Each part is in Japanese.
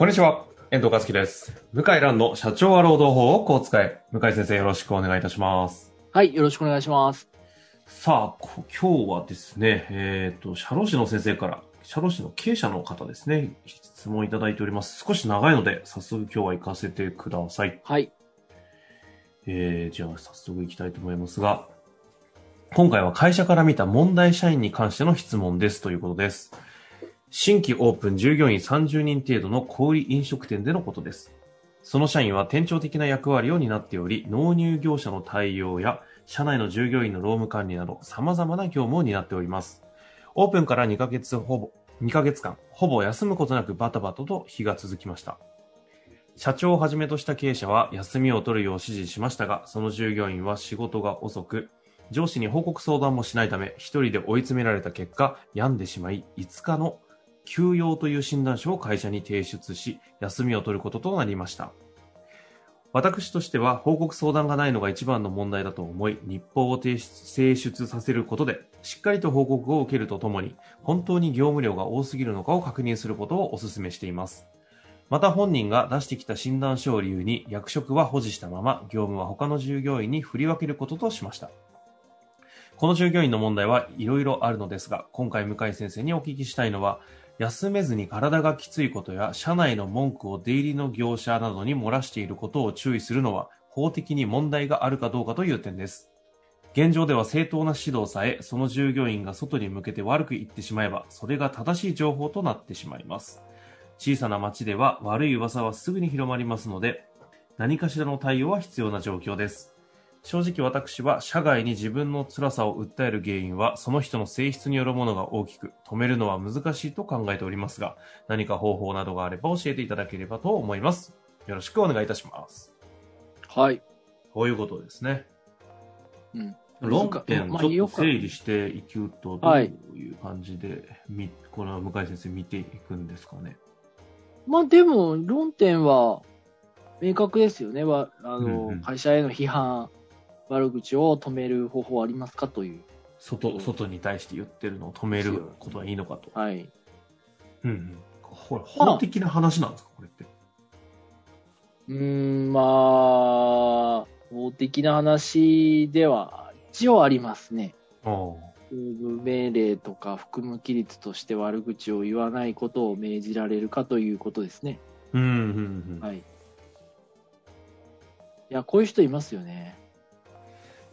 こんにちは。遠藤和樹です。向井蘭の社長は労働法をこう使え。向井先生よろしくお願いいたします。はい、よろしくお願いします。さあ、こ今日はですね、えっ、と、社労士の先生から、社労士の経営者の方ですね、質問いただいております。少し長いので、早速今日は行かせてください。はい。えー、じゃあ早速行きたいと思いますが、今回は会社から見た問題社員に関しての質問ですということです。新規オープン従業員30人程度の小売飲食店でのことです。その社員は店長的な役割を担っており、納入業者の対応や社内の従業員の労務管理など様々な業務を担っております。オープンから2ヶ月ほぼ、2ヶ月間、ほぼ休むことなくバタバタと日が続きました。社長をはじめとした経営者は休みを取るよう指示しましたが、その従業員は仕事が遅く、上司に報告相談もしないため、一人で追い詰められた結果、病んでしまい、5日の休養という診断書を会社に提出し、休みを取ることとなりました。私としては報告相談がないのが一番の問題だと思い、日報を提出させることで、しっかりと報告を受けるとともに、本当に業務量が多すぎるのかを確認することをお勧めしています。また本人が出してきた診断書を理由に役職は保持したまま業務は他の従業員に振り分けることとしました。この従業員の問題はいろいろあるのですが、今回向井先生にお聞きしたいのは、休めずに体がきついことや社内の文句を出入りの業者などに漏らしていることを注意するのは法的に問題があるかどうかという点です。現状では正当な指導さえ、その従業員が外に向けて悪く言ってしまえば、それが正しい情報となってしまいます。小さな町では悪い噂はすぐに広まりますので、何かしらの対応は必要な状況です。正直私は社外に自分の辛さを訴える原因はその人の性質によるものが大きく止めるのは難しいと考えておりますが何か方法などがあれば教えていただければと思います。よろしくお願いいたします。はい。こういうことですね。うん。論点まあちょっと整理していくとどうはいいう感じで、みこの向井先生見ていくんですかね。まあでも、論点は明確ですよね。わあの、うんうん会社への批判、悪口を止める方法はありますかという。外外に対して言ってるのを止めることはいいのかと。はい。うんうん、これ法的な話なんですか？これって。うーん、まあ、法的な話では一応ありますね。ああ命令とか含む規律として悪口を言わないことを命じられるかということですね。うんうんうん。はい。いや、こういう人いますよね。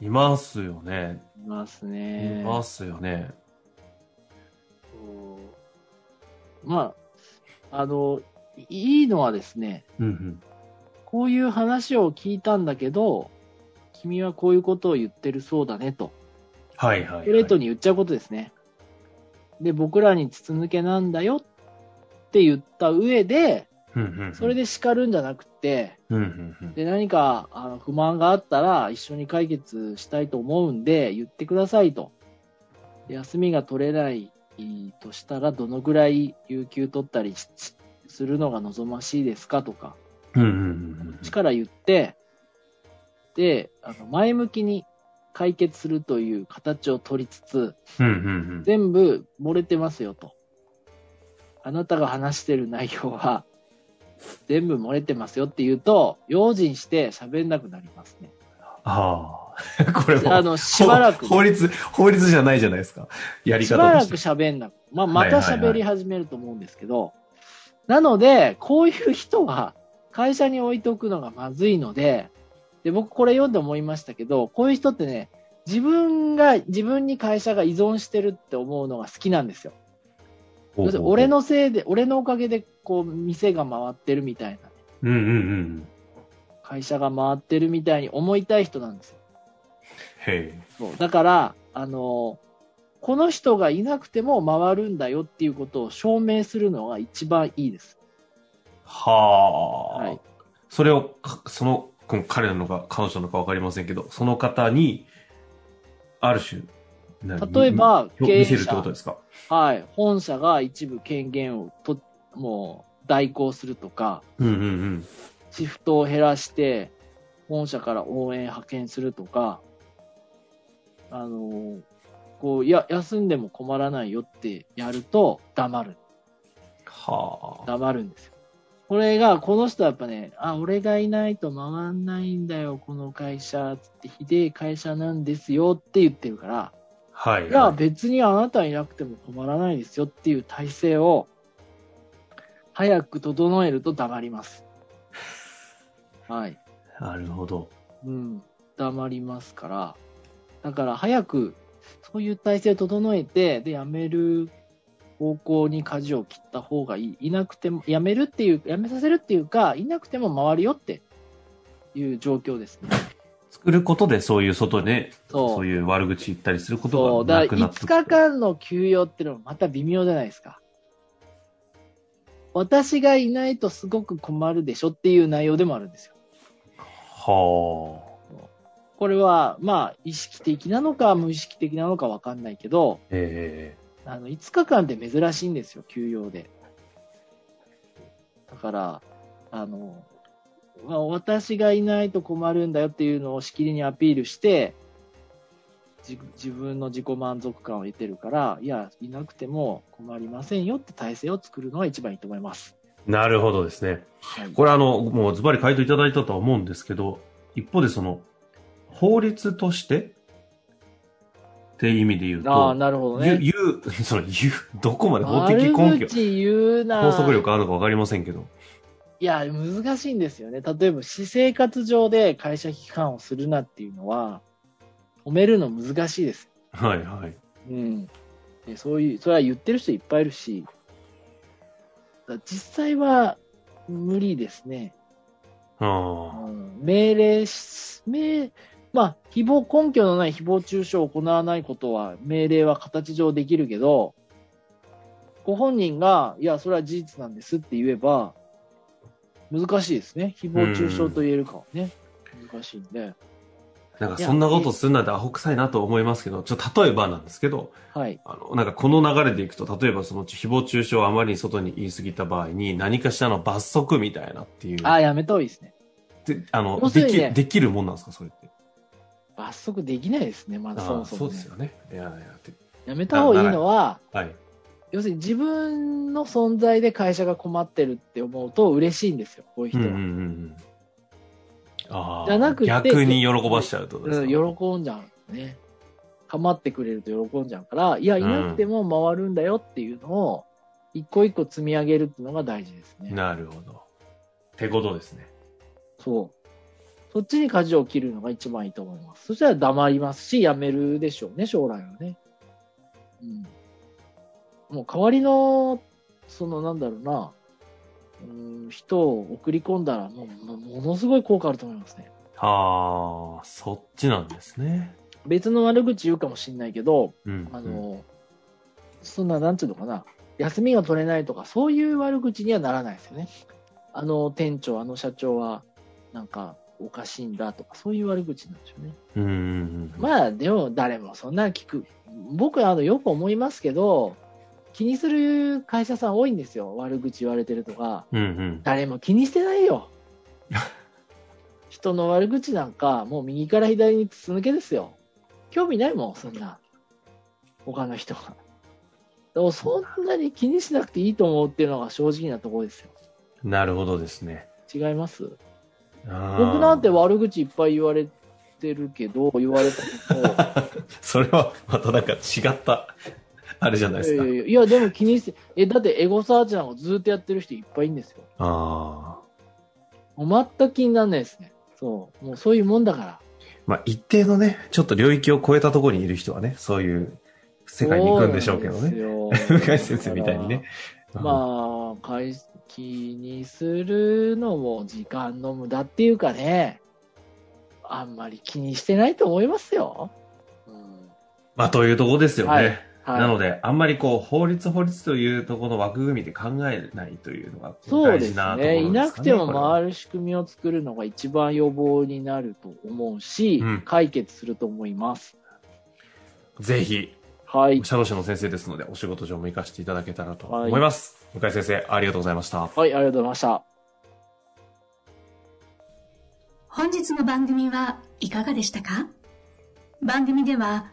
いますよね。いますいね。ますよね。まあ、あの、いいのはですね、うんうん。こういう話を聞いたんだけど、君はこういうことを言ってるそうだねと、はいはい、はい。ストレートに言っちゃうことですね。で、僕らに筒抜けなんだよって言った上で、それで叱るんじゃなくて、で、何かあの不満があったら一緒に解決したいと思うんで、言ってくださいと。で休みが取れないとしたら、どのぐらい有給取ったりしするのが望ましいですかとか、うんうんうんうん、力言って、で、あの前向きに解決するという形を取りつつ、全部漏れてますよと。あなたが話してる内容は、全部漏れてますよって言うと、用心して喋んなくなりますね。ああ。これもあの、しばらく、法律、法律じゃないじゃないですか。やりしばらく。喋んなく、まあ、また喋り始めると思うんですけど、なので、こういう人は会社に置いておくのがまずいので、で、僕これ読んで思いましたけど、こういう人ってね、自分が、自分に会社が依存してるって思うのが好きなんですよ。要するに俺、のせいで、俺のおかげで、こう、店が回ってるみたいな、うんうんうん。会社が回ってるみたいに思いたい人なんですよ。へえ。そう。だから、あの、この人がいなくても回るんだよっていうことを証明するのが一番いいです。はあ。はい。それをか、その、この彼なのか彼女なのかわかりませんけど、その方に、ある種、何例えば、み経営者とですか？はい。本社が一部権限をと、もう代行するとか、うんうんうん。シフトを減らして、本社から応援派遣するとか、あの、こう、いや、休んでも困らないよってやると黙る。はあ。黙るんですよ。これが、この人はやっぱね、あ、俺がいないと回んないんだよ、この会社、つって、ひでえ会社なんですよって言ってるから、はい、いや、はい。別にあなたいなくても困らないですよっていう体制を、早く整えると黙ります。はい。なるほど。うん。黙りますから、だから早く、そういう体制を整えて、で、辞める方向に舵を切った方がいい。いなくても、辞めるっていう、辞めさせるっていうか、いなくても回るよっていう状況ですね。作ることでそういう外で、そうそういう悪口言ったりするこ。とが5なくなって日間の休養っていうのもまた微妙じゃないですか。私がいないとすごく困るでしょっていう内容でもあるんですよ。はこれは、まあ、意識的なのか無意識的なのかわかんないけど、あ。えあの、5日間って珍しいんですよ、休養で。だから、あの、まあ、私がいないと困るんだよっていうのをしきりにアピールして、じ自分の自己満足感を得てるから、いや、いなくても困りませんよって体制を作るのが一番いいと思います。えなるほどですね。はい、これあの、もうズバリ回答いただいたとは思うんですけど、一方でその、法律としてっていう意味で言うと、ああ、なるほどね。言う、その言う、どこまで法的根拠、法則力あるのかわかりませんけど。いや、難しいんですよね。例えば、私生活上で会社批判をするなっていうのは、止めるの難しいです。はいはい。うん。でそういう、それは言ってる人いっぱいいるし、だ実際は無理ですね。うあん、命令し、命、まあ、誹謗、根拠のない誹謗中傷を行わないことは、命令は形上できるけど、ご本人が、いや、それは事実なんですって言えば、難しいですね。誹謗中傷と言えるかはね。難しいんで。あ。なんかそんなことするなんてアホ臭いなと思いますけど、ちょっと例えばなんですけど、はい。あの、なんかこの流れでいくと、例えばその誹謗中傷をあまりに外に言い過ぎた場合に、何かしらの罰則みたいなっていう。ああ、やめた方がいいですね。であの、でき、できるもんなんですか、それって。罰則できないですね、まだそもそも、ねそうですよね。いやいや、てやめた方がいいのは、はい。要するに自分の存在で会社が困ってるって思うと嬉しいんですよ、こういう人は。うんうんうんうん。ああ。じゃなくて逆に喜ばしちゃうとですか。うん、喜んじゃうね。構ってくれると喜んじゃうから、いや、いなくても回るんだよっていうのを、一個一個積み上げるっていうのが大事ですね。なるほど。ってことですね。そう。そっちに舵を切るのが一番いいと思います。そしたら黙りますし、辞めるでしょうね、将来はね。うん。もう代わりの、そのなんだろうな、うん、人を送り込んだらもう、もものすごい効果あると思いますね。ああ、そっちなんですね。別の悪口言うかもしんないけど、うん。あの、そんな、なんていうのかな、休みが取れないとか、そういう悪口にはならないですよね。あの店長、あの社長は、なんか、おかしいんだとか、そういう悪口なんでしょうね。うん。まあ、でも、誰もそんな聞く。僕は、あの、よく思いますけど、気にする会社さん多いんですよ。悪口言われてるとか。うんうん。誰も気にしてないよ。人の悪口なんか、もう右から左に筒抜けですよ。興味ないもん、そんな。他の人が。でもそんなに気にしなくていいと思うっていうのが正直なところですよ。なるほどですね。違います？僕なんて悪口いっぱい言われてるけど、言われたけど、それはまたなんか違った、あれじゃないですか。いやいやいや、でも気にして、え、だってエゴサーチなんかずっとやってる人いっぱいいるんですよ。ああ。もう全く気にならないですね。そう。もうそういうもんだから。まあ、一定のね、ちょっと領域を超えたところにいる人はね、そういう世界に行くんでしょうけどね。ね向井先生みたいにね。まあ、会気にするのも時間の無駄っていうかね、あんまり気にしてないと思いますよ。うん、まあ、というところですよね。はいはいなので、あんまりこう、法律法律というところの枠組みで考えないというのがそうです大事なところですかね。ね。いなくても回る仕組みを作るのが一番予防になると思うし、うん解決すると思います。ぜひ、はい。社労士の先生ですので、お仕事上も活かしていただけたらと思います。向井先生、ありがとうございました。はい、ありがとうございました。本日の番組はいかがでしたか？番組では